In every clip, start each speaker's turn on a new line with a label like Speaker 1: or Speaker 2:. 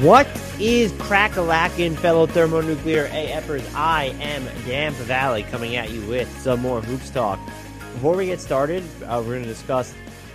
Speaker 1: What is crack a lacking, fellow thermonuclear AFers? I am Dan Favale coming at you with some more hoops talk. Before we get started, uh, we're going to discuss,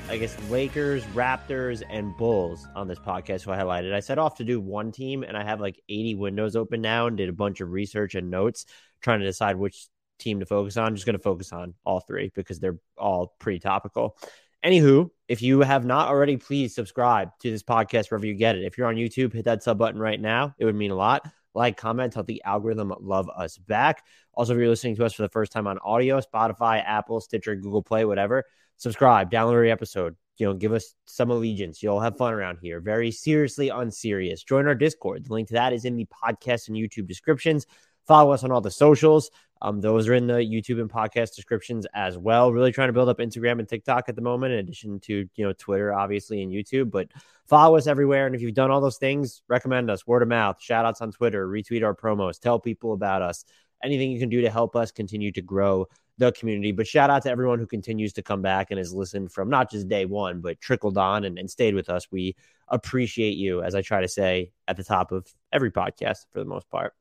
Speaker 1: I guess, Lakers, Raptors, and Bulls on this podcast. So I highlighted. I set off to do one team, and I have like 80 windows open now and did a bunch of research and notes trying to decide which team to focus on. I'm just going to focus on all three because they're all pretty topical. Anywho, if you have not already, please subscribe to this podcast wherever you get it. If you're on YouTube, hit that sub button right now. It would mean a lot. Like, comment, tell the algorithm love us back. Also, if you're listening to us for the first time on audio, Spotify, Apple, Stitcher, Google Play, whatever, subscribe, download every episode. You know, give us some allegiance. You'll have fun around here. Very seriously unserious. Join our Discord. The link to that is in the podcast and YouTube descriptions. Follow us on all the socials. Um, those are in the YouTube and podcast descriptions as well. Really trying to build up Instagram and TikTok at the moment, in addition to you know Twitter, obviously, and YouTube. But follow us everywhere. And if you've done all those things, recommend us, word of mouth, shout outs on Twitter, retweet our promos, tell people about us. Anything you can do to help us continue to grow the community. But shout out to everyone who continues to come back and has listened from not just day one, but trickled on and, and stayed with us. We appreciate you, as I try to say at the top of every podcast for the most part.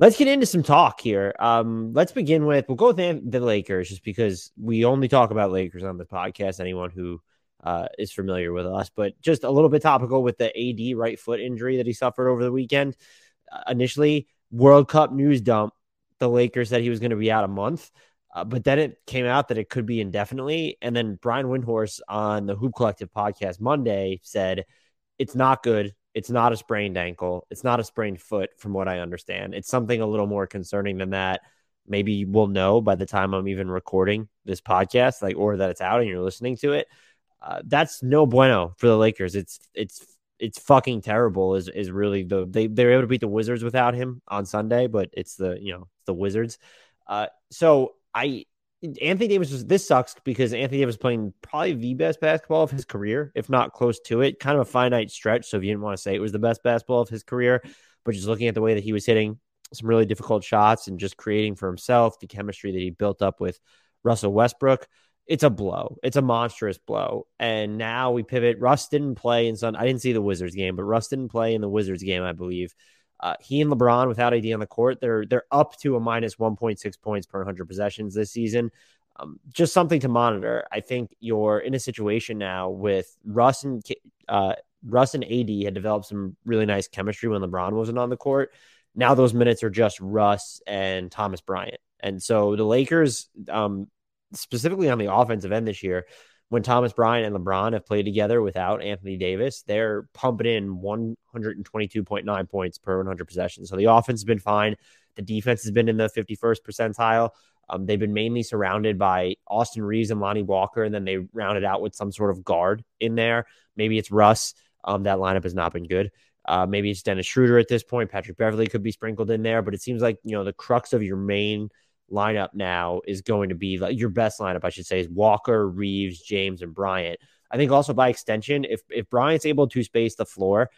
Speaker 1: Let's get into some talk here. Um, let's begin with we'll go with the, Lakers just because we only talk about Lakers on the podcast. Anyone who uh, is familiar with us, but just a little bit topical with the AD right foot injury that he suffered over the weekend. Uh, initially, World Cup news dump. The Lakers said he was going to be out a month, uh, but then it came out that it could be indefinitely. And then Brian Windhorst on the Hoop Collective podcast Monday said it's not good. It's not a sprained ankle. It's not a sprained foot, from what I understand. It's something a little more concerning than that. Maybe we'll know by the time I'm even recording this podcast, like, or that it's out and you're listening to it. Uh, that's no bueno for the Lakers. It's it's it's fucking terrible. Is is really the they they're able to beat the Wizards without him on Sunday, but it's the you know the Wizards. Uh, so I Anthony Davis was this sucks because Anthony Davis playing probably the best basketball of his career, if not close to it. Kind of a finite stretch. So if you didn't want to say it was the best basketball of his career, but just looking at the way that he was hitting some really difficult shots and just creating for himself the chemistry that he built up with Russell Westbrook, it's a blow. It's a monstrous blow. And now we pivot. Russ didn't play in Sun. I didn't see the Wizards game, but Russ didn't play in the Wizards game, I believe. Uh, he and LeBron without AD on the court, they're they're up to a minus 1.6 points per 100 possessions this season. Um, just something to monitor. I think you're in a situation now with Russ and uh, Russ and AD had developed some really nice chemistry when LeBron wasn't on the court. Now those minutes are just Russ and Thomas Bryant, and so the Lakers, um, specifically on the offensive end this year, when Thomas Bryant and LeBron have played together without Anthony Davis, they're pumping in 122.9 points per 100 possessions. So the offense has been fine. The defense has been in the 51st percentile. Um, they've been mainly surrounded by Austin Reaves and Lonnie Walker, and then they rounded out with some sort of guard in there. Maybe it's Russ. Um, that lineup has not been good. Uh, maybe it's Dennis Schroeder at this point. Patrick Beverley could be sprinkled in there, but it seems like you know the crux of your main lineup now is going to be like your best lineup, I should say, is Walker, Reaves, James, and Bryant. I think also by extension, if if Bryant's able to space the floor,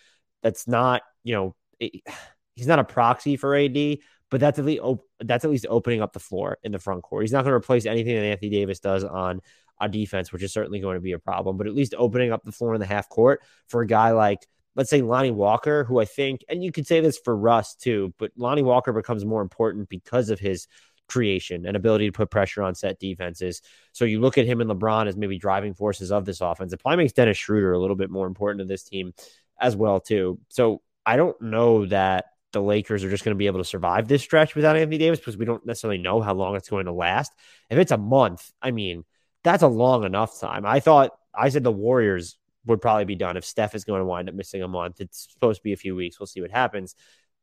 Speaker 1: that's not you know it, he's not a proxy for AD, but that's at least op- that's at least opening up the floor in the front court. He's not going to replace anything that Anthony Davis does on a defense, which is certainly going to be a problem. But at least opening up the floor in the half court for a guy like let's say Lonnie Walker, who I think, and you could say this for Russ too, but Lonnie Walker becomes more important because of his creation and ability to put pressure on set defenses. So you look at him and LeBron as maybe driving forces of this offense. It probably makes Dennis Schroeder a little bit more important to this team as well too. So I don't know that the Lakers are just going to be able to survive this stretch without Anthony Davis because we don't necessarily know how long it's going to last. If it's a month, I mean, that's a long enough time. I thought I said the Warriors would probably be done if Steph is going to wind up missing a month. It's supposed to be a few weeks. We'll see what happens.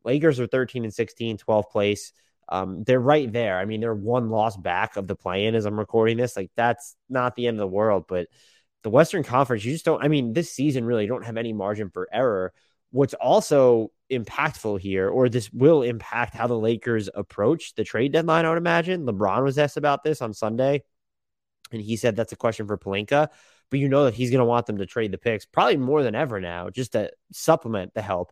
Speaker 1: Lakers are 13 and 16, 12th place. Um, they're right there. I mean, they're one loss back of the play in as I'm recording this. Like, that's not the end of the world. But the Western Conference, you just don't, I mean, this season really don't have any margin for error. What's also impactful here, or this will impact how the Lakers approach the trade deadline, I would imagine. LeBron was asked about this on Sunday, and he said that's a question for Pelinka. But you know that he's going to want them to trade the picks probably more than ever now, just to supplement the help.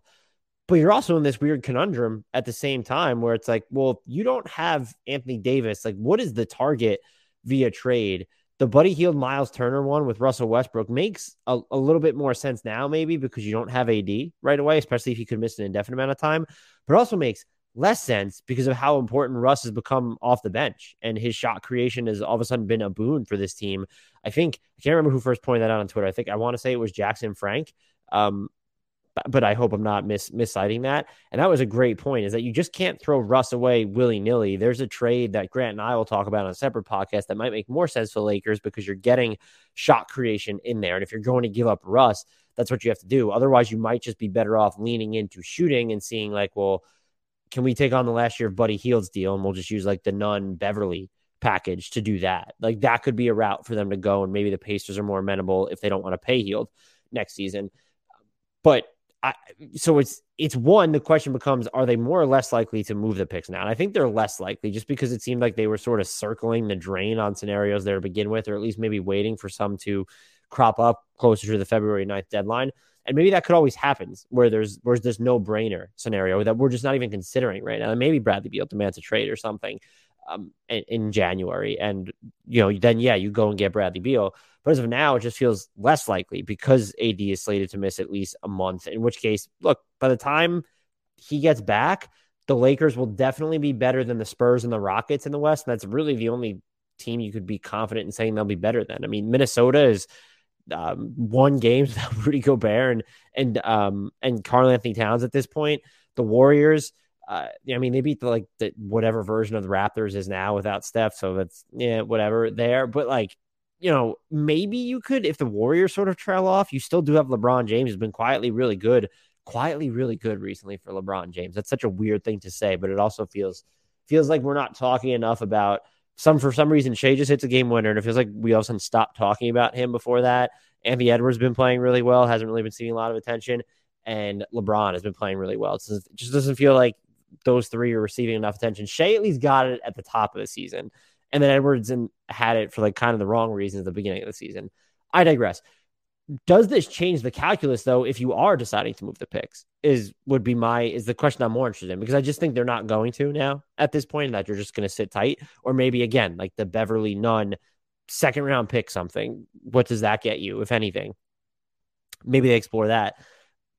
Speaker 1: But you're also in this weird conundrum at the same time where it's like, well, you don't have Anthony Davis. Like, what is the target via trade the Buddy Hield Miles Turner one with Russell Westbrook makes a, a, little bit more sense now, maybe because you don't have AD right away, especially if you could miss an indefinite amount of time, but also makes less sense because of how important Russ has become off the bench and his shot creation has all of a sudden been a boon for this team. I think I can't remember who first pointed that out on Twitter. I think I want to say it was Jackson Frank. Um, but I hope I'm not mis misciting that. And that was a great point is that you just can't throw Russ away willy nilly. There's a trade that Grant and I will talk about on a separate podcast that might make more sense for the Lakers because you're getting shot creation in there. And if you're going to give up Russ, that's what you have to do. Otherwise, you might just be better off leaning into shooting and seeing like, well, can we take on the last year of Buddy Hield's deal and we'll just use like the Nunn Beverley package to do that? Like that could be a route for them to go. And maybe the Pacers are more amenable if they don't want to pay Hield next season. But I, so it's it's one. The question becomes: Are they more or less likely to move the picks now? And I think they're less likely, just because it seemed like they were sort of circling the drain on scenarios there to begin with, or at least maybe waiting for some to crop up closer to the February 9th deadline. And maybe that could always happen where there's where's this no brainer scenario that we're just not even considering right now. And maybe Bradley Beal demands a trade or something um, in, in January, and you know then yeah, you go and get Bradley Beal. But as of now, it just feels less likely because AD is slated to miss at least a month. In which case, look, by the time he gets back, the Lakers will definitely be better than the Spurs and the Rockets in the West. And that's really the only team you could be confident in saying they'll be better than. I mean, Minnesota is um, won games without Rudy Gobert and and um, and Karl-Anthony Towns at this point. The Warriors, uh, I mean, they beat the, like the whatever version of the Raptors is now without Steph, so that's yeah, whatever there. But like you know, maybe you could, if the Warriors sort of trail off, you still do have LeBron James, who's been quietly really good, quietly really good recently for LeBron James. That's such a weird thing to say, but it also feels feels like we're not talking enough about some for some reason. Shai just hits a game winner, and it feels like we all of a sudden stopped talking about him before that. Anthony Edwards been playing really well, hasn't really been seeing a lot of attention, and LeBron has been playing really well. It just doesn't feel like those three are receiving enough attention. Shai at least got it at the top of the season. And then Edwards and had it for like kind of the wrong reasons at the beginning of the season. I digress. Does this change the calculus though if you are deciding to move the picks? Is would be my is the question I'm more interested in because I just think they're not going to now at this point that you're just going to sit tight or maybe again like the Beverley Nunn second round pick something. What does that get you if anything? Maybe they explore that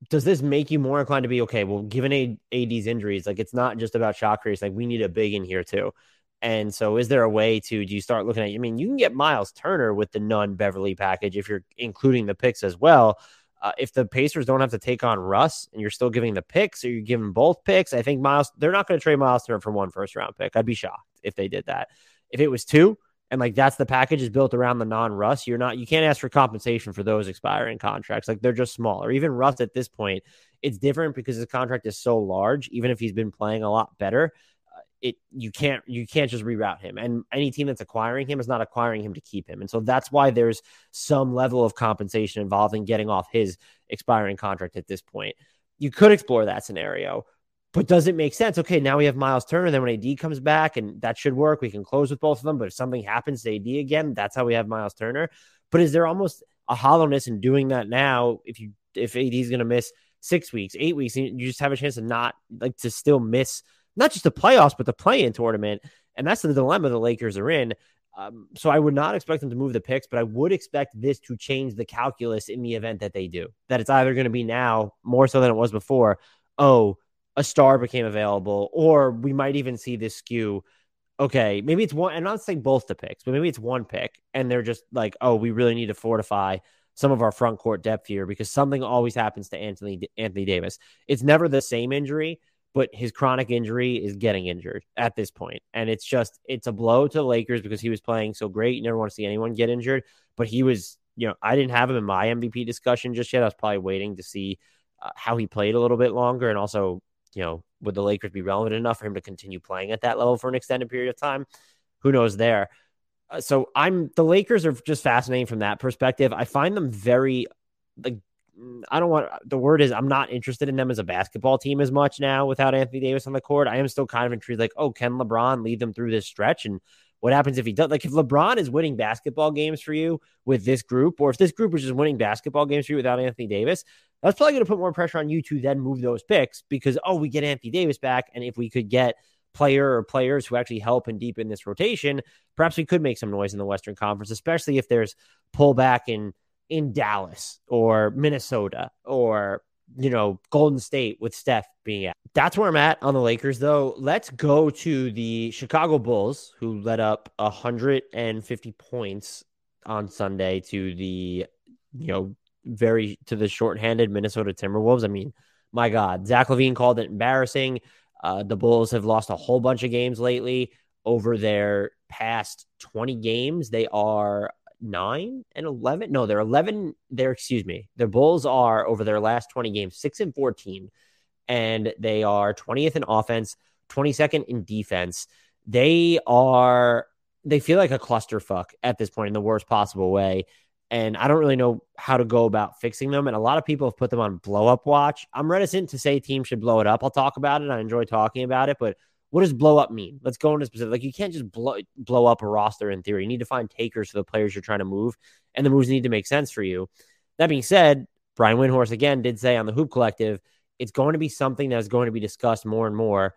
Speaker 1: does this make you more inclined to be okay? Well, given AD's injuries, like it's not just about shot creation. Like we need a big in here too. And so, is there a way to do you start looking at? I mean, you can get Miles Turner with the nunn beverley package if you're including the picks as well. Uh, if the Pacers don't have to take on Russ and you're still giving the picks or you're giving both picks, I think Miles, they're not going to trade Miles Turner for one first round pick. I'd be shocked if they did that. If it was two and like that's the package is built around the non Russ, you're not, you can't ask for compensation for those expiring contracts. Like they're just smaller. Even Russ at this point, it's different because his contract is so large, even if he's been playing a lot better uh, it you can't you can't just reroute him and any team that's acquiring him is not acquiring him to keep him and so that's why there's some level of compensation involved in getting off his expiring contract at this point you could explore that scenario but does it make sense okay now we have miles turner then when ad comes back and that should work we can close with both of them but if something happens to ad again that's how we have miles turner but is there almost a hollowness in doing that now if you if ad is going to miss six weeks eight weeks you just have a chance to not like to still miss not just the playoffs, but the play in tournament. And that's the dilemma the Lakers are in. Um, so I would not expect them to move the picks, but I would expect this to change the calculus in the event that they do. That it's either going to be now more so than it was before. Oh, a star became available, or we might even see this skew. Okay, maybe it's one, and I'm not saying both the picks, but maybe it's one pick, and they're just like, oh, we really need to fortify some of our front court depth here because something always happens to Anthony Anthony Davis. It's never the same injury, but his chronic injury is getting injured at this. And it's just, it's a blow to the Lakers because he was playing so great. You never want to see anyone get injured, but he was, you know, I didn't have him in my MVP discussion just yet. I was probably waiting to see uh, how he played a little bit longer. And also, you know, would the Lakers be relevant enough for him to continue playing at that level for an extended period of time? Who knows there? Uh, so I'm the Lakers are just fascinating from that perspective. I find them very like I don't want the word is I'm not interested in them as a basketball team as much now without Anthony Davis on the court. I am still kind of intrigued, like, oh, can LeBron lead them through this stretch? And what happens if he does? Like, if LeBron is winning basketball games for you with this group, or if this group is just winning basketball games for you without Anthony Davis, that's probably going to put more pressure on you to then move those picks because, oh, we get Anthony Davis back. And if we could get player or players who actually help and deepen this rotation, perhaps we could make some noise in the Western Conference, especially if there's pullback in in Dallas or Minnesota or you know Golden State with Steph being out. That's where I'm at on the Lakers, though. Let's go to the Chicago Bulls, who led up 150 points on Sunday to the you know very to the shorthanded Minnesota Timberwolves. I mean, my God, Zach LaVine called it embarrassing. Uh, the Bulls have lost a whole bunch of games lately. Over their past 20 games, they are nine and 11. No, they're 11. They're, excuse me, their Bulls are over their last 20 games, six and 14, and they are 20th in offense, 22nd in defense. They are, they feel like a clusterfuck at this point in the worst possible way and I don't really know how to go about fixing them. And a lot of people have put them on blow up watch. I'm reticent to say teams should blow it up. I'll talk about it. I enjoy talking about it, but what does blow up mean? Let's go into specific. Like you can't just blow blow up a roster in theory. You need to find takers for the players you're trying to move, and the moves need to make sense for you. That being said, Brian Windhorst again did say on the Hoop Collective, it's going to be something that's going to be discussed more and more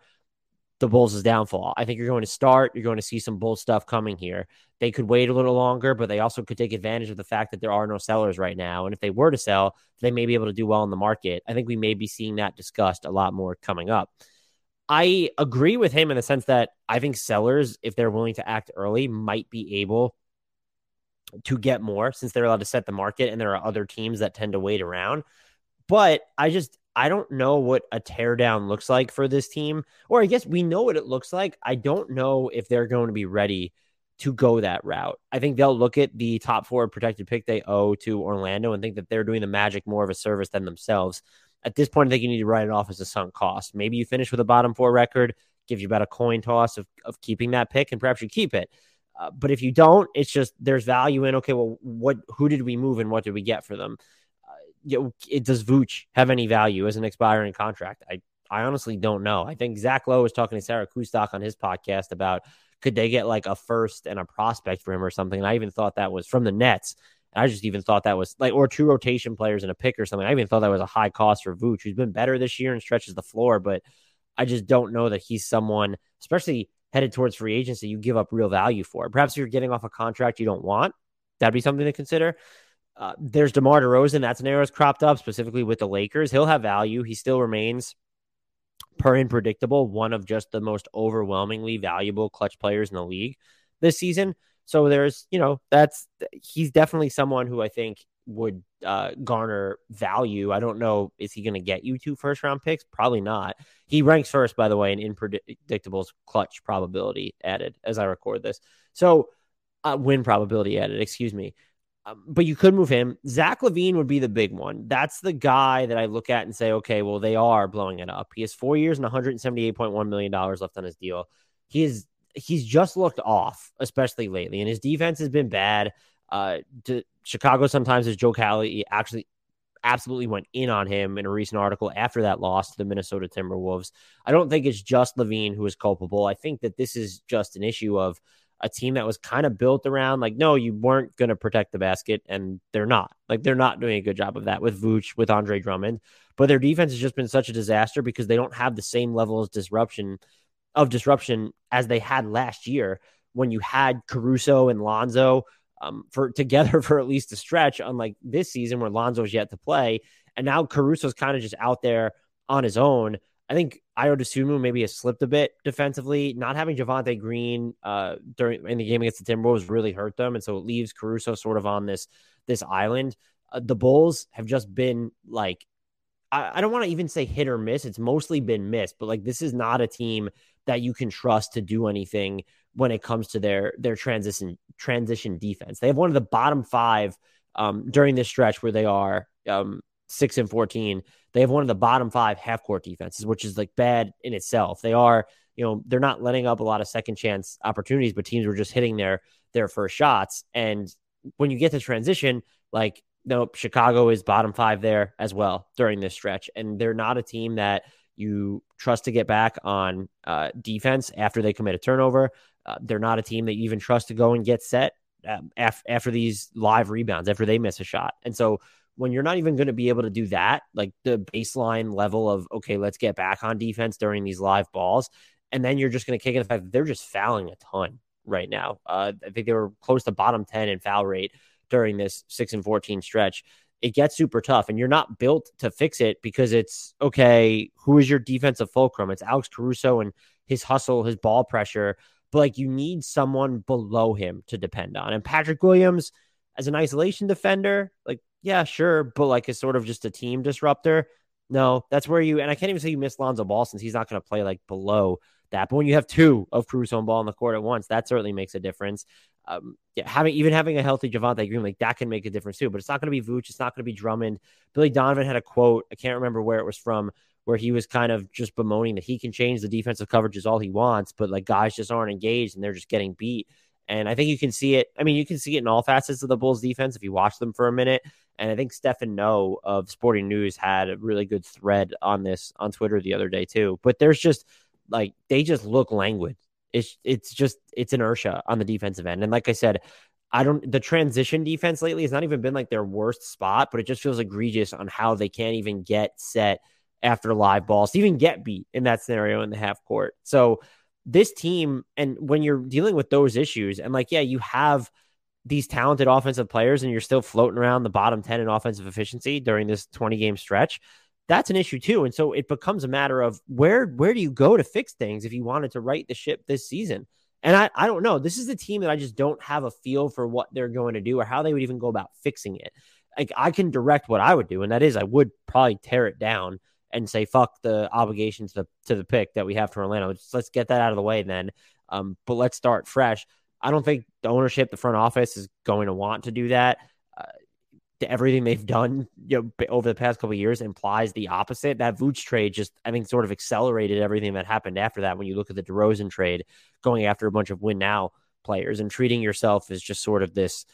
Speaker 1: the Bulls' downfall. I think you're going to start. You're going to see some bull stuff coming here. They could wait a little longer, but they also could take advantage of the fact that there are no sellers right now. And if they were to sell, they may be able to do well in the market. I think we may be seeing that discussed a lot more coming up. I agree with him in the sense that I think sellers, if they're willing to act early, might be able to get more since they're allowed to set the market and there are other teams that tend to wait around. But I just I don't know what a teardown looks like for this team, or I guess we know what it looks like. I don't know if they're going to be ready to go that route. I think they'll look at the top four protected pick they owe to Orlando and think that they're doing the Magic more of a service than themselves. At this point, I think you need to write it off as a sunk cost. Maybe you finish with a bottom four record, gives you about a coin toss of, of keeping that pick, and perhaps you keep it. Uh, but if you don't, it's just there's value in okay, well, what who did we move and what did we get for them? You know, does Vooch have any value as an expiring contract? I I honestly don't know. I think Zach Lowe was talking to Sarah Kustok on his podcast about could they get like a first and a prospect for him or something. And I even thought that was from the Nets. I just even thought that was like, or two rotation players and a pick or something. I even thought that was a high cost for Vooch, who's been better this year and stretches the floor, but I just don't know that he's someone, especially headed towards free agency, you give up real value for. Perhaps you're getting off a contract you don't want. That'd be something to consider. Uh, there's DeMar DeRozan. That's an arrow's cropped up specifically with the Lakers. He'll have value. He still remains per inpredictable, one of just the most overwhelmingly valuable clutch players in the league this season. So there's, you know, that's he's definitely someone who I think would uh, garner value. I don't know, is he going to get you two first round picks? Probably not. He ranks first, by the way, in inpredictable's clutch probability added as I record this. So uh, win probability added, excuse me. But you could move him. Zach LaVine would be the big one. That's the guy that I look at and say, okay, well, they are blowing it up. He has four years and $178.1 million left on his deal. He is he's just looked off, especially lately, and his defense has been bad. Uh, to, Chicago sometimes, as Joe Cowley actually absolutely went in on him in a recent article after that loss to the Minnesota Timberwolves. I don't think it's just LaVine who is culpable. I think that this is just an issue of a team that was kind of built around like, no, you weren't going to protect the basket, and they're not. Like they're not doing a good job of that with Vooch, with Andre Drummond. But their defense has just been such a disaster because they don't have the same level of disruption of disruption as they had last year when you had Caruso and Lonzo um, for together for at least a stretch, unlike this season where Lonzo's yet to play. And now Caruso's kind of just out there on his own. I think Ayo Dosunmu maybe has slipped a bit defensively. Not having Javonte Green uh, during in the game against the Timberwolves really hurt them, and so it leaves Caruso sort of on this this island. Uh, the Bulls have just been like I, I don't want to even say hit or miss. It's mostly been missed, but like this is not a team that you can trust to do anything when it comes to their their transition transition defense. They have one of the bottom five um, during this stretch where they are um, six and fourteen they have one of the bottom five half court defenses, which is like bad in itself. They are, you know, they're not letting up a lot of second chance opportunities, but teams were just hitting their their first shots. And when you get to transition, like nope, Chicago is bottom five there as well during this stretch, and they're not a team that you trust to get back on uh, defense after they commit a turnover. Uh, they're not a team that you even trust to go and get set um, af- after these live rebounds after they miss a shot. And so when you're not even going to be able to do that, like the baseline level of, okay, let's get back on defense during these live balls. And then you're just going to kick in the fact that they're just fouling a ton right now. Uh, I think they were close to bottom 10 in foul rate during this 6 and 14 stretch. It gets super tough, and you're not built to fix it because it's okay. Who is your defensive fulcrum? It's Alex Caruso and his hustle, his ball pressure. But like you need someone below him to depend on. And Patrick Williams, as an isolation defender, like, yeah, sure, but like is sort of just a team disruptor. No, that's where you and I can't even say you miss Lonzo Ball since he's not going to play like below that. But when you have two of Caruso and Ball on the court at once, that certainly makes a difference. Um, yeah, having even having a healthy Javonte Green, like that can make a difference too. But it's not going to be Vooch, it's not going to be Drummond. Billy Donovan had a quote, I can't remember where it was from, where he was kind of just bemoaning that he can change the defensive coverages all he wants, but like guys just aren't engaged and they're just getting beat. And I think you can see it. I mean, you can see it in all facets of the Bulls defense if you watch them for a minute. And I think Stephen Noh of Sporting News had a really good thread on this on Twitter the other day too. But there's just like they just look languid. It's it's just it's inertia on the defensive end. And like I said, I don't the transition defense lately has not even been like their worst spot, but it just feels egregious on how they can't even get set after live balls to even get beat in that scenario in the half court. So this team, and when you're dealing with those issues, and like, yeah, you have these talented offensive players and you're still floating around the bottom 10 in offensive efficiency during this 20 game stretch that's an issue too and so it becomes a matter of where where do you go to fix things if you wanted to right the ship this season and I, I don't know this is a team that i just don't have a feel for what they're going to do or how they would even go about fixing it like i can direct what i would do and that is i would probably tear it down and say fuck the obligation to the to the pick that we have for Orlando. Just let's get that out of the way then. Um, but let's start fresh. I don't think the ownership, the front office, is going to want to do that. Uh, everything they've done you know, over the past couple years implies the opposite. That Vooch trade just, I think, sort of accelerated everything that happened after that. When you look at the DeRozan trade, going after a bunch of win now players and treating yourself as just sort of this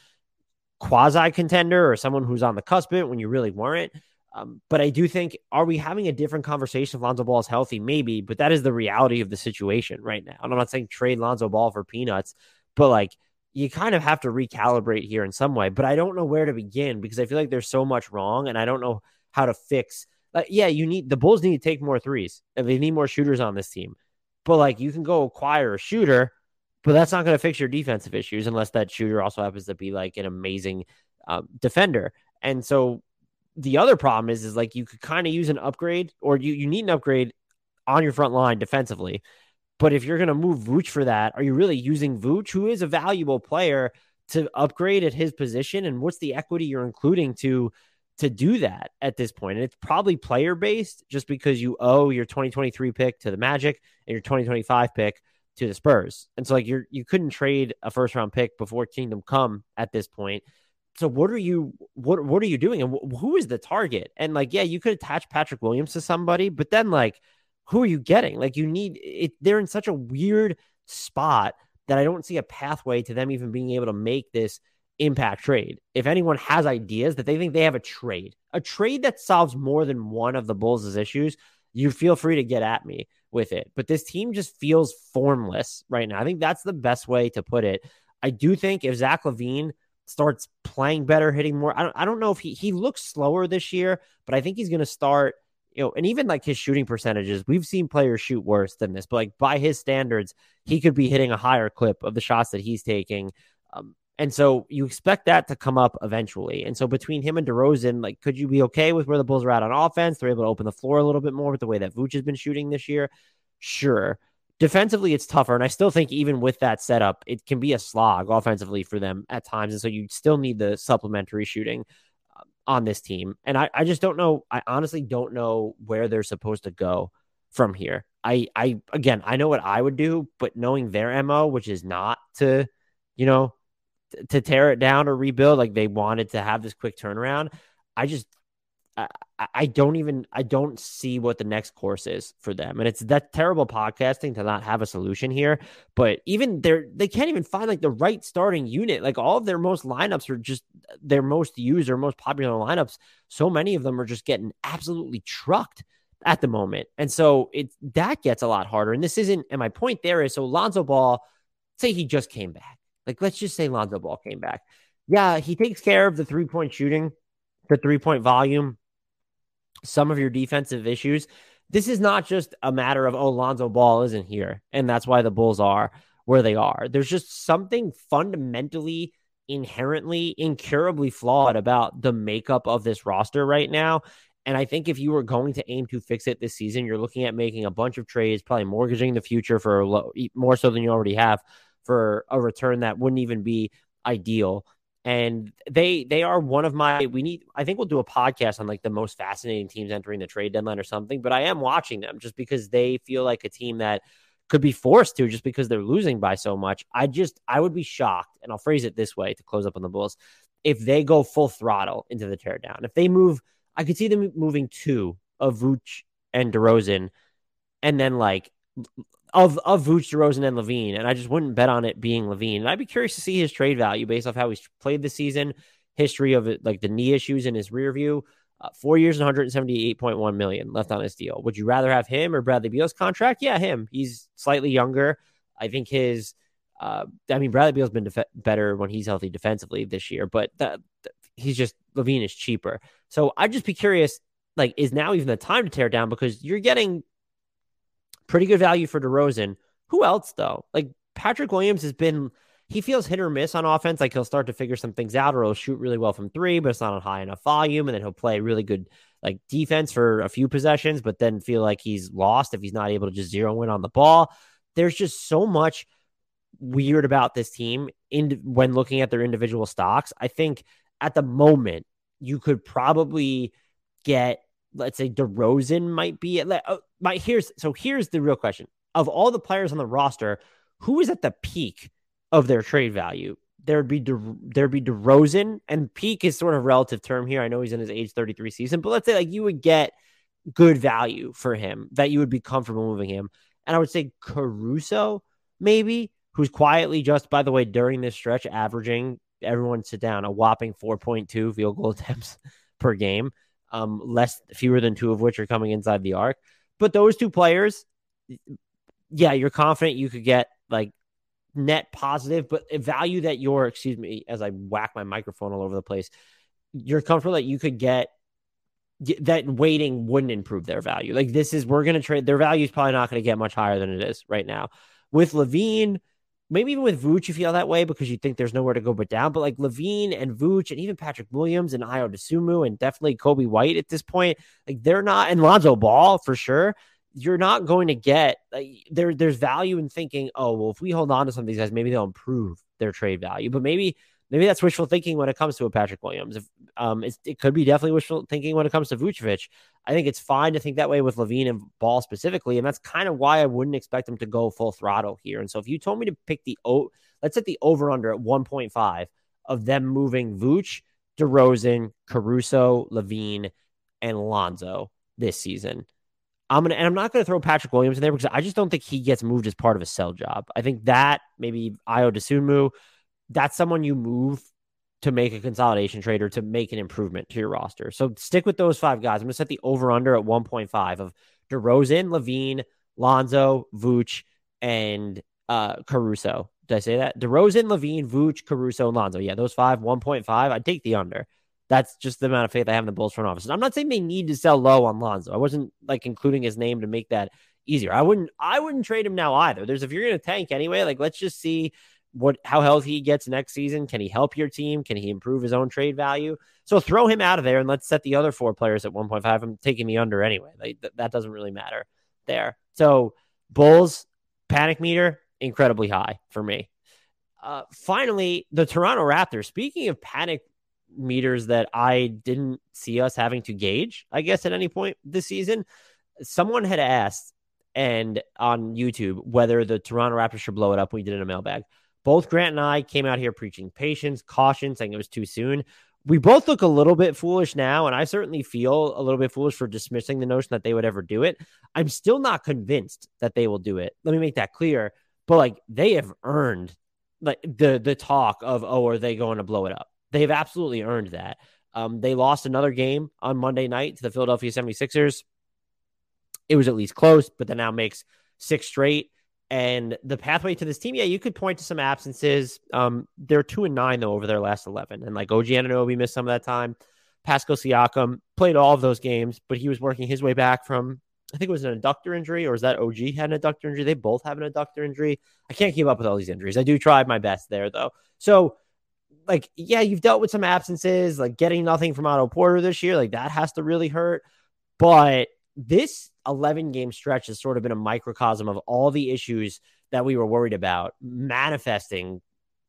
Speaker 1: quasi contender or someone who's on the cusp it when you really weren't. Um, but I do think, are we having a different conversation if Lonzo Ball is healthy? Maybe, but that is the reality of the situation right now. And I'm not saying trade Lonzo Ball for peanuts, but like you kind of have to recalibrate here in some way. But I don't know where to begin because I feel like there's so much wrong and I don't know how to fix. Like, yeah, you need the Bulls need to take more threes. They need more shooters on this team. But like you can go acquire a shooter, but that's not going to fix your defensive issues unless that shooter also happens to be like an amazing uh, defender. And so the other problem is is like you could kind of use an upgrade or you you need an upgrade on your front line defensively. But if you're going to move Vooch for that, are you really using Vooch, who is a valuable player, to upgrade at his position? And what's the equity you're including to to do that at this point? And it's probably player based, just because you owe your 2023 pick to the Magic and your 2025 pick to the Spurs. And so like you're you couldn't trade a first round pick before Kingdom Come at this point so what are you what what are you doing and wh- who is the target and like yeah you could attach patrick williams to somebody but then like who are you getting like you need it they're in such a weird spot that i don't see a pathway to them even being able to make this impact trade if anyone has ideas that they think they have a trade a trade that solves more than one of the bulls' issues you feel free to get at me with it but this team just feels formless right now i think that's the best way to put it i do think if zach LaVine starts playing better, hitting more. I don't, I don't know if he he looks slower this year, but I think he's going to start. You know, and even like his shooting percentages, we've seen players shoot worse than this, but like by his standards, he could be hitting a higher clip of the shots that he's taking. Um, and so you expect that to come up eventually. And so between him and DeRozan, like, could you be okay with where the Bulls are at on offense? They're able to open the floor a little bit more with the way that Vooch has been shooting this year. Sure. Defensively, it's tougher. And I still think, even with that setup, it can be a slog offensively for them at times. And so you still need the supplementary shooting on this team. And I, I just don't know. I honestly don't know where they're supposed to go from here. I, I, again, I know what I would do, but knowing their MO, which is not to, you know, to tear it down or rebuild, like they wanted to have this quick turnaround. I just I, don't even I don't see what the next course is for them. And it's that terrible podcasting to not have a solution here. But even they're they can't even find like the right starting unit. Like all of their most lineups are just their most used or most popular lineups. So many of them are just getting absolutely trucked at the moment. And so it that gets a lot harder. And this isn't and my point there is so Lonzo Ball, say he just came back. Like let's just say Lonzo Ball came back. Yeah, he takes care of the three-point shooting, the three-point volume some of your defensive issues. this is not just a matter of oh Lonzo Ball isn't here and that's why the Bulls are where they are. There's just something fundamentally inherently incurably flawed about the makeup of this roster right now. And I think if you were going to aim to fix it this season, you're looking at making a bunch of trades, probably mortgaging the future for low, more so than you already have for a return that wouldn't even be ideal. And they they are one of my we need I think we'll do a podcast on like the most fascinating teams entering the trade deadline or something, but I am watching them just because they feel like a team that could be forced to just because they're losing by so much. I just I would be shocked, and I'll phrase it this way to close up on the Bulls, if they go full throttle into the teardown. If they move, I could see them moving two of Vooch and DeRozan, and then like of of Vooch, DeRozan, and LaVine, and I just wouldn't bet on it being LaVine. And I'd be curious to see his trade value based off how he's played the season, history of like the knee issues in his rear view. Uh, four years and 178.1 million left on his deal. Would you rather have him or Bradley Beal's contract? Yeah, him. He's slightly younger. I think his. Uh, I mean, Bradley Beal's been def- better when he's healthy defensively this year, but that, he's just LaVine is cheaper. So I'd just be curious. Like, is now even the time to tear down because you're getting pretty good value for DeRozan. Who else though? Like Patrick Williams has been he feels hit or miss on offense. Like he'll start to figure some things out, or he'll shoot really well from three, but it's not on high enough volume. And then he'll play really good like defense for a few possessions, but then feel like he's lost if he's not able to just zero in on the ball. There's just so much weird about this team in when looking at their individual stocks. I think at the moment you could probably get, let's say, DeRozan might be at. Oh, my here's so here's the real question of all the players on the roster, who is at the peak? of their trade value. There'd be De, there'd be DeRozan, and peak is sort of relative term here. I know he's in his age 33 season, but let's say like you would get good value for him that you would be comfortable moving him. And I would say Caruso, maybe, who's quietly just by the way during this stretch averaging everyone sit down a whopping 4.2 field goal attempts per game, um, less fewer than two of which are coming inside the arc. But those two players, yeah, you're confident you could get like net positive, but value that you're, excuse me, as I whack my microphone all over the place, you're comfortable that you could get that waiting wouldn't improve their value. Like this is, we're going to trade their value is probably not going to get much higher than it is right now. With LaVine, maybe even with Vooch, you feel that way because you think there's nowhere to go but down. But like LaVine and Vooch and even Patrick Williams and Ayo Dosunmu and definitely Coby White at this point, like they're not, and Lonzo Ball for sure you're not going to get like, there. There's value in thinking, oh well, if we hold on to some of these guys, maybe they'll improve their trade value. But maybe maybe that's wishful thinking when it comes to a Patrick Williams. If, um, it could be definitely wishful thinking when it comes to Vucevic. I think it's fine to think that way with LaVine and Ball specifically, and that's kind of why I wouldn't expect them to go full throttle here. And so if you told me to pick the o, let's set the over under at 1.5 of them moving Vooch, DeRozan, Caruso, LaVine, and Lonzo this season. I'm gonna and I'm not gonna throw Patrick Williams in there because I just don't think he gets moved as part of a sell job. I think that maybe Ayo Dosunmu, that's someone you move to make a consolidation trade or to make an improvement to your roster. So stick with those five guys. I'm gonna set the over under at 1.5 of DeRozan, LaVine, Lonzo, Vooch, and uh, Caruso. Did I say that? DeRozan, LaVine, Vooch, Caruso, and Lonzo. Yeah, those five, 1.5. I'd take the under. That's just the amount of faith I have in the Bulls front office. And I'm not saying they need to sell low on Lonzo. I wasn't like including his name to make that easier. I wouldn't I wouldn't trade him now either. There's if you're gonna tank anyway, like let's just see what how healthy he gets next season. Can he help your team? Can he improve his own trade value? So throw him out of there and let's set the other four players at 1.5. I'm taking the under anyway. Like th- that doesn't really matter there. So Bulls panic meter incredibly high for me. Uh, finally, the Toronto Raptors. Speaking of panic meters that I didn't see us having to gauge, I guess, at any point this season. Someone had asked and on YouTube whether the Toronto Raptors should blow it up. We did in a mailbag. Both Grant and I came out here preaching patience, caution, saying it was too soon. We both look a little bit foolish now, and I certainly feel a little bit foolish for dismissing the notion that they would ever do it. I'm still not convinced that they will do it. Let me make that clear. But like they have earned like the the talk of oh, are they going to blow it up? They've absolutely earned that. Um, they lost another game on Monday night to the Philadelphia 76ers. It was at least close, but that now makes six straight. And the pathway to this team, yeah, you could point to some absences. Um, they're two and nine though over their last eleven, and like OG Anunoby missed some of that time. Pascal Siakam played all of those games, but he was working his way back from I think it was an adductor injury, or is that OG had an adductor injury? They both have an adductor injury. I can't keep up with all these injuries. I do try my best there, though. So, like, yeah, you've dealt with some absences, like getting nothing from Otto Porter this year. Like, that has to really hurt. But this 11 game stretch has sort of been a microcosm of all the issues that we were worried about manifesting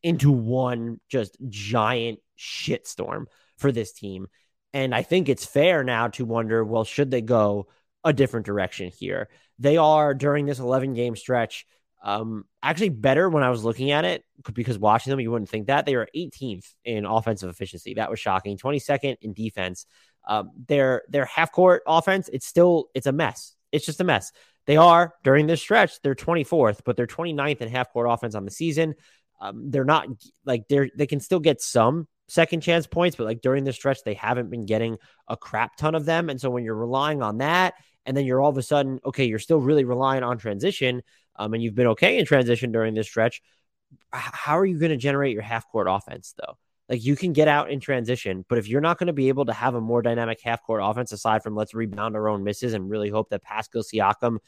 Speaker 1: into one just giant shitstorm for this team. And I think it's fair now to wonder well, should they go a different direction here? They are during this 11 game stretch. Um, actually, better when I was looking at it because watching them, you wouldn't think that they are 18th in offensive efficiency. That was shocking. 22nd in defense. Um, their their half court offense, it's still it's a mess. It's just a mess. They are during this stretch, they're 24th, but they're 29th in half court offense on the season. Um, they're not like they're they can still get some second chance points, but like during the stretch, they haven't been getting a crap ton of them. And so when you're relying on that, and then you're all of a sudden, okay, you're still really relying on transition, um, and you've been okay in transition during this stretch. How are you going to generate your half court offense though? Like you can get out in transition, but if you're not going to be able to have a more dynamic half court offense aside from let's rebound our own misses and really hope that Pascal Siakam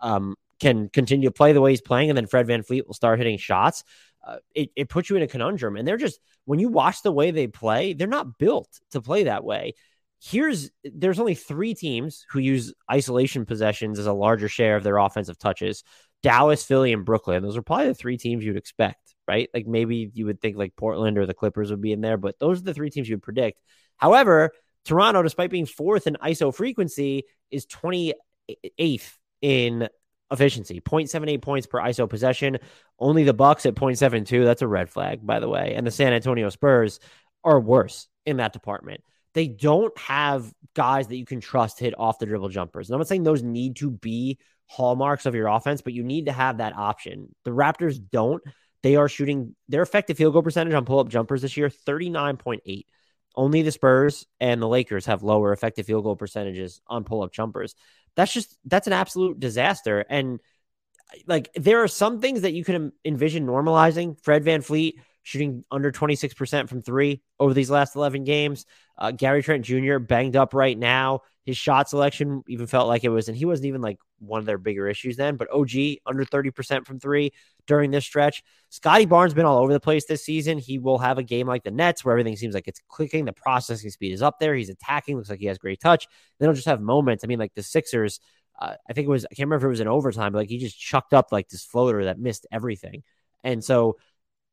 Speaker 1: um, can continue to play the way he's playing, and then Fred VanVleet will start hitting shots uh, it, it puts you in a conundrum. And they're just, when you watch the way they play, they're not built to play that way. Here's, there's only three teams who use isolation possessions as a larger share of their offensive touches Dallas, Philly, and Brooklyn. Those are probably the three teams you'd expect, right? Like maybe you would think like Portland or the Clippers would be in there, but those are the three teams you would predict. However, Toronto, despite being fourth in ISO frequency, is 28th in efficiency 0.78 points per iso possession. Only the bucks at 0.72 that's a red flag by the way. And the san antonio spurs are worse in that department. They don't have guys that you can trust hit off the dribble jumpers. And i'm not saying those need to be hallmarks of your offense but you need to have that option. The raptors don't they are shooting their effective field goal percentage on pull-up jumpers this year 39.8 only the Spurs and the Lakers have lower effective field goal percentages on pull up jumpers. That's just that's an absolute disaster. And like there are some things that you can envision normalizing. Fred VanVleet shooting under 26% from three over these last 11 games. Uh, Gary Trent Jr. banged up right now. His shot selection even felt like it was, and he wasn't even like one of their bigger issues then, but OG under 30% from three during this stretch. Scottie Barnes been all over the place this season. He will have a game like the Nets where everything seems like it's clicking. The processing speed is up there. He's attacking. Looks like he has great touch. Then he'll just have moments. I mean, like the Sixers, uh, I think it was, I can't remember if it was in overtime, but like he just chucked up like this floater that missed everything. And so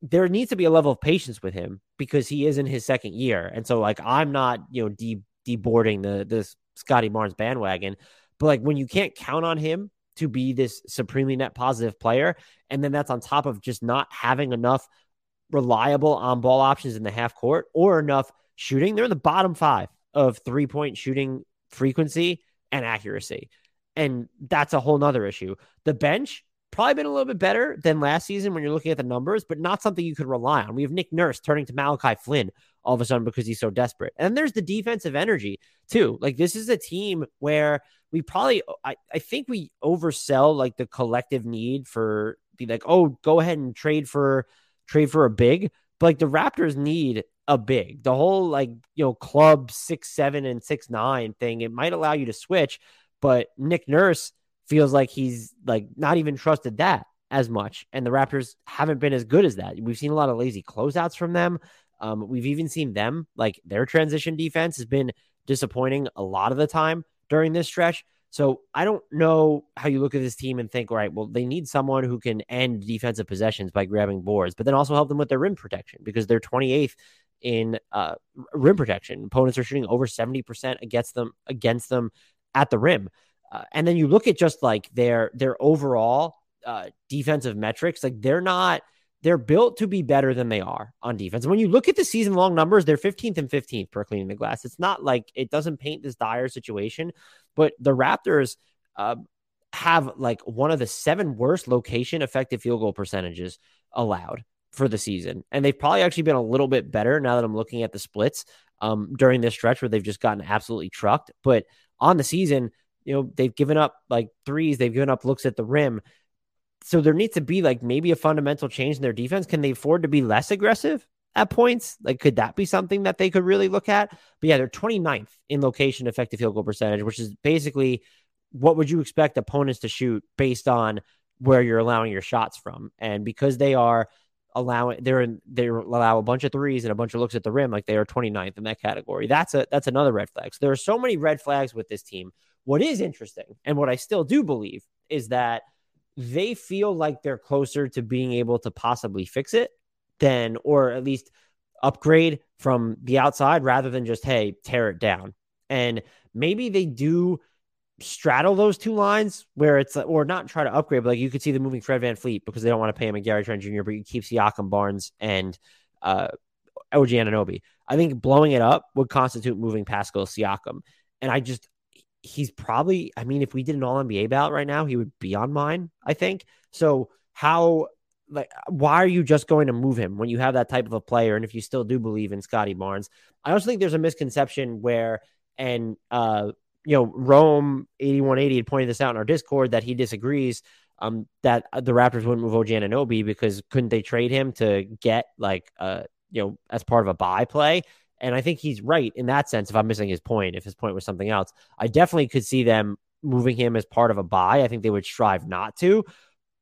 Speaker 1: there needs to be a level of patience with him because he is in his second year. And so like I'm not, you know, de deboarding the this Scottie Barnes bandwagon, but like when you can't count on him to be this supremely net positive player, and then that's on top of just not having enough reliable on ball options in the half court or enough shooting, they're in the bottom five of three point shooting frequency and accuracy. And that's a whole nother issue. The bench, probably been a little bit better than last season when you're looking at the numbers, but not something you could rely on. We have Nick Nurse turning to Malachi Flynn all of a sudden because he's so desperate. And there's the defensive energy too. Like this is a team where we probably I, I think we oversell like the collective need for be like, oh, go ahead and trade for trade for a big. But like the Raptors need a big. The whole like, you know, club six, seven, and six nine thing, it might allow you to switch, but Nick Nurse feels like he's like not even trusted that as much. And the Raptors haven't been as good as that. We've seen a lot of lazy closeouts from them. Um, we've even seen them like their transition defense has been disappointing a lot of the time during this stretch. So I don't know how you look at this team and think, right, well, they need someone who can end defensive possessions by grabbing boards, but then also help them with their rim protection because they're 28th in uh, rim protection. Opponents are shooting over 70% against them against them at the rim. Uh, and then you look at just like their their overall uh, defensive metrics, like they're not they're built to be better than they are on defense. And when you look at the season long numbers, they're 15th and 15th per cleaning the glass. It's not like it doesn't paint this dire situation, but the Raptors uh, have like one of the seven worst location effective field goal percentages allowed for the season. And they've probably actually been a little bit better now that I'm looking at the splits um, during this stretch where they've just gotten absolutely trucked. But on the season, you know, they've given up like threes, they've given up looks at the rim. So there needs to be like maybe a fundamental change in their defense. Can they afford to be less aggressive at points? Like, could that be something that they could really look at? But yeah, they're 29th in location effective field goal percentage, which is basically what would you expect opponents to shoot based on where you're allowing your shots from? And because they are allowing they're in they allow a bunch of threes and a bunch of looks at the rim like they are 29th in that category. That's a that's another red flag. So there are so many red flags with this team. What is interesting and what I still do believe is that they feel like they're closer to being able to possibly fix it than or at least upgrade from the outside rather than just hey tear it down. And maybe they do straddle those two lines where it's or not try to upgrade, but like you could see them moving Fred VanVleet because they don't want to pay him a Gary Trent Jr., but you keep Siakam Barnes and uh OG Anunoby. I think blowing it up would constitute moving Pascal Siakam. And I just he's probably I mean, if we did an all NBA ballot right now, he would be on mine, I think. So how like why are you just going to move him when you have that type of a player and if you still do believe in Scottie Barnes? I also think there's a misconception where and uh you know, Rome 8180 had pointed this out in our Discord that he disagrees um, that the Raptors wouldn't move OG Anunoby because couldn't they trade him to get like, uh, you know, as part of a buy play? And I think he's right in that sense. If I'm missing his point, if his point was something else, I definitely could see them moving him as part of a buy. I think they would strive not to,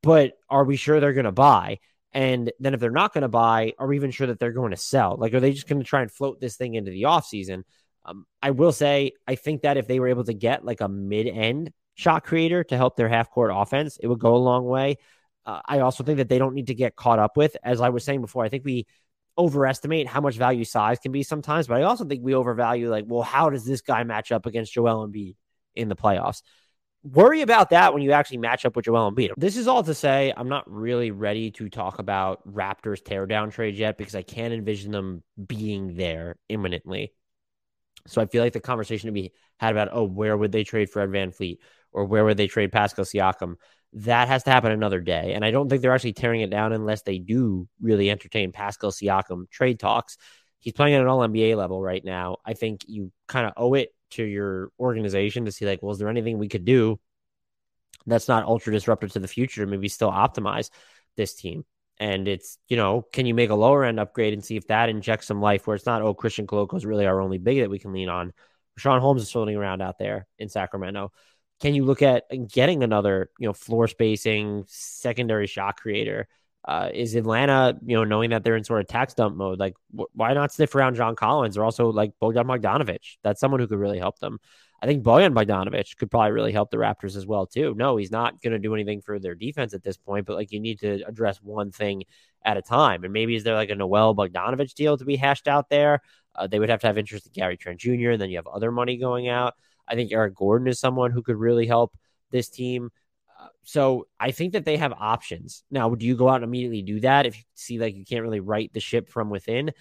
Speaker 1: but are we sure they're going to buy? And then if they're not going to buy, are we even sure that they're going to sell? Like, are they just going to try and float this thing into the offseason? Um, I will say, I think that if they were able to get like a mid end shot creator to help their half court offense, it would go a long way. Uh, I also think that they don't need to get caught up with, as I was saying before, I think we overestimate how much value size can be sometimes, but I also think we overvalue, like, well, how does this guy match up against Joel Embiid in the playoffs? Worry about that when you actually match up with Joel Embiid. This is all to say, I'm not really ready to talk about Raptors teardown trades yet because I can't envision them being there imminently. So I feel like the conversation to be had about, oh, where would they trade Fred VanVleet or where would they trade Pascal Siakam? That has to happen another day. And I don't think they're actually tearing it down unless they do really entertain Pascal Siakam trade talks. He's playing at an all NBA level right now. I think you kind of owe it to your organization to see, like, well, is there anything we could do that's not ultra disruptive to the future maybe still optimize this team? And it's, you know, can you make a lower end upgrade and see if that injects some life where it's not, oh, Christian Koloko is really our only big that we can lean on. Richaun Holmes is floating around out there in Sacramento. Can you look at getting another, you know, floor spacing secondary shot creator? Uh, is Atlanta, you know, knowing that they're in sort of tax dump mode, like wh- why not sniff around John Collins or also like Bogdan Bogdanovic? That's someone who could really help them. I think Bojan Bogdanovic could probably really help the Raptors as well too. No, he's not going to do anything for their defense at this point, but like you need to address one thing at a time. And maybe is there like a Noel Bogdanovic deal to be hashed out there? Uh, they would have to have interest in Gary Trent Jr. and then you have other money going out. I think Eric Gordon is someone who could really help this team. Uh, so I think that they have options. Now, do you go out and immediately do that if you see like you can't really right the ship from within?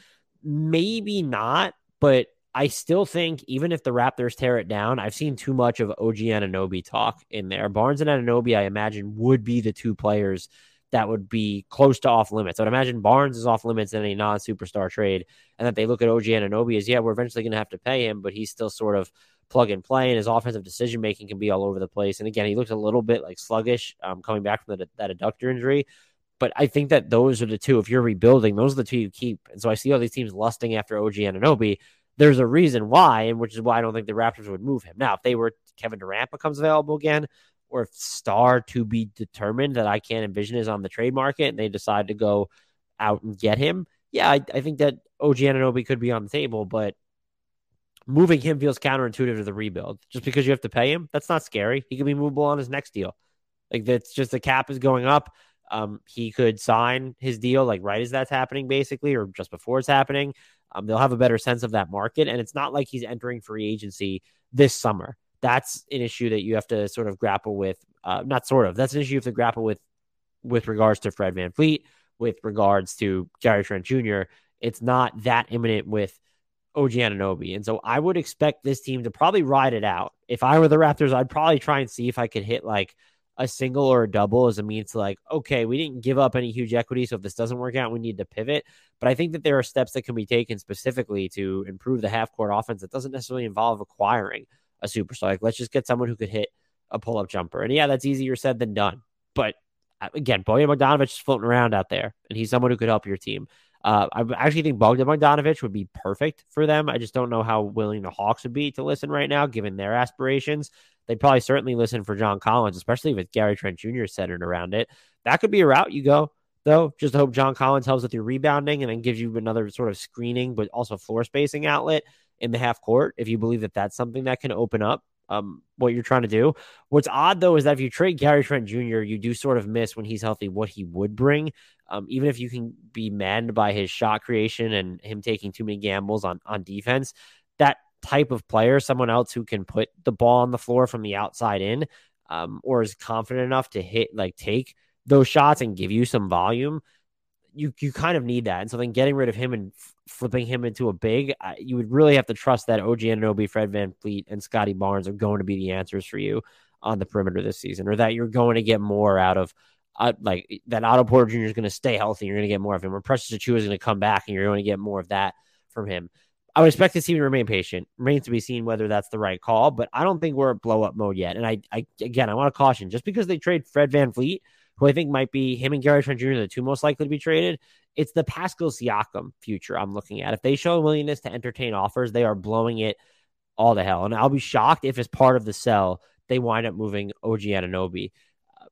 Speaker 1: Maybe not, but I still think even if the Raptors tear it down, I've seen too much of OG Anunoby talk in there. Barnes and Anunoby, I imagine, would be the two players that would be close to off limits. I'd imagine Barnes is off limits in a non superstar trade, and that they look at OG Anunoby as, yeah, we're eventually going to have to pay him, but he's still sort of plug and play, and his offensive decision making can be all over the place. And again, he looks a little bit like sluggish um, coming back from the, that adductor injury. But I think that those are the two. If you're rebuilding, those are the two you keep. And so I see all these teams lusting after OG Anunoby there's a reason why, and which is why I don't think the Raptors would move him. Now, if they were Kevin Durant becomes available again, or if star to be determined that I can't envision is on the trade market and they decide to go out and get him, yeah, I, I think that OG Anunoby could be on the table, but moving him feels counterintuitive to the rebuild. Just because you have to pay him, that's not scary. He could be movable on his next deal. Like that's just the cap is going up. Um, he could sign his deal like right as that's happening, basically, or just before it's happening. Um, they'll have a better sense of that market. And it's not like he's entering free agency this summer. That's an issue that you have to sort of grapple with. Uh, not sort of. That's an issue you have to grapple with with regards to Fred VanVleet, with regards to Gary Trent Jr. It's not that imminent with OG Anunoby. And so I would expect this team to probably ride it out. If I were the Raptors, I'd probably try and see if I could hit like a single or a double as a means to like, okay, we didn't give up any huge equity. So if this doesn't work out, we need to pivot. But I think that there are steps that can be taken specifically to improve the half court offense that doesn't necessarily involve acquiring a superstar. Like, let's just get someone who could hit a pull up jumper. And yeah, that's easier said than done. But uh, again, Bojan Bogdanovic is floating around out there, and he's someone who could help your team. Uh, I actually think Bogdan Bogdanovic would be perfect for them. I just don't know how willing the Hawks would be to listen right now, given their aspirations. They'd probably certainly listen for John Collins, especially with Gary Trent Jr. centered around it. That could be a route you go, though. Just hope John Collins helps with your rebounding and then gives you another sort of screening, but also floor spacing outlet in the half court if you believe that that's something that can open up um, what you're trying to do. What's odd though is that if you trade Gary Trent Jr., you do sort of miss when he's healthy what he would bring. Um, even if you can be maddened by his shot creation and him taking too many gambles on on defense, that type of player, someone else who can put the ball on the floor from the outside in, um, or is confident enough to hit like take those shots and give you some volume you you kind of need that. And so then getting rid of him and f- flipping him into a big, you would really have to trust that OG Anunoby, Fred VanVleet, and Scottie Barnes are going to be the answers for you on the perimeter this season, or that you're going to get more out of. Uh, like that Otto Porter Jr. is going to stay healthy. You're going to get more of him. Or Precious Achiuwa is going to come back, and you're going to get more of that from him. I would expect to see him remain patient. Remains to be seen whether that's the right call, but I don't think we're at blow up mode yet. And I, I again, I want to caution just because they trade Fred Van VanVleet who I think might be him and Gary Trent Jr. the two most likely to be traded. It's the Pascal Siakam future I'm looking at. If they show a willingness to entertain offers, they are blowing it all to hell. And I'll be shocked if, as part of the sell, they wind up moving OG Anunoby.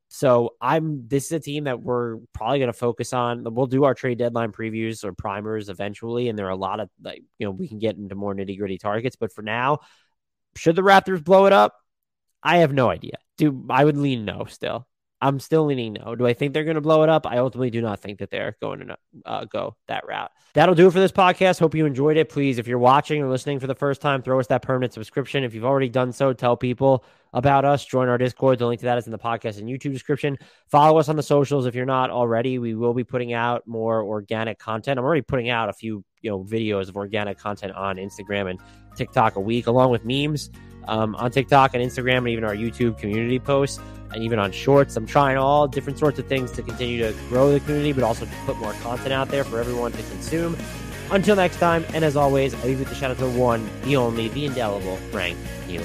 Speaker 1: So I'm. This is a team that we're probably going to focus on. We'll do our trade deadline previews or primers eventually, and there are a lot of like you know we can get into more nitty gritty targets. But for now, should the Raptors blow it up? I have no idea. Do I would lean no still. I'm still leaning no. Do I think they're going to blow it up? I ultimately do not think that they're going to uh, go that route. That'll do it for this podcast. Hope you enjoyed it. Please, if you're watching or listening for the first time, throw us that permanent subscription. If you've already done so, tell people about us. Join our Discord. The link to that is in the podcast and YouTube description. Follow us on the socials if you're not already. We will be putting out more organic content. I'm already putting out a few you know videos of organic content on Instagram and TikTok a week, along with memes um, on TikTok and Instagram, and even our YouTube community posts, and even on Shorts. I'm trying all different sorts of things to continue to grow the community, but also to put more content out there for everyone to consume. Until next time, and as always, I leave with the shout out to one, the only, the indelible Frank Neela.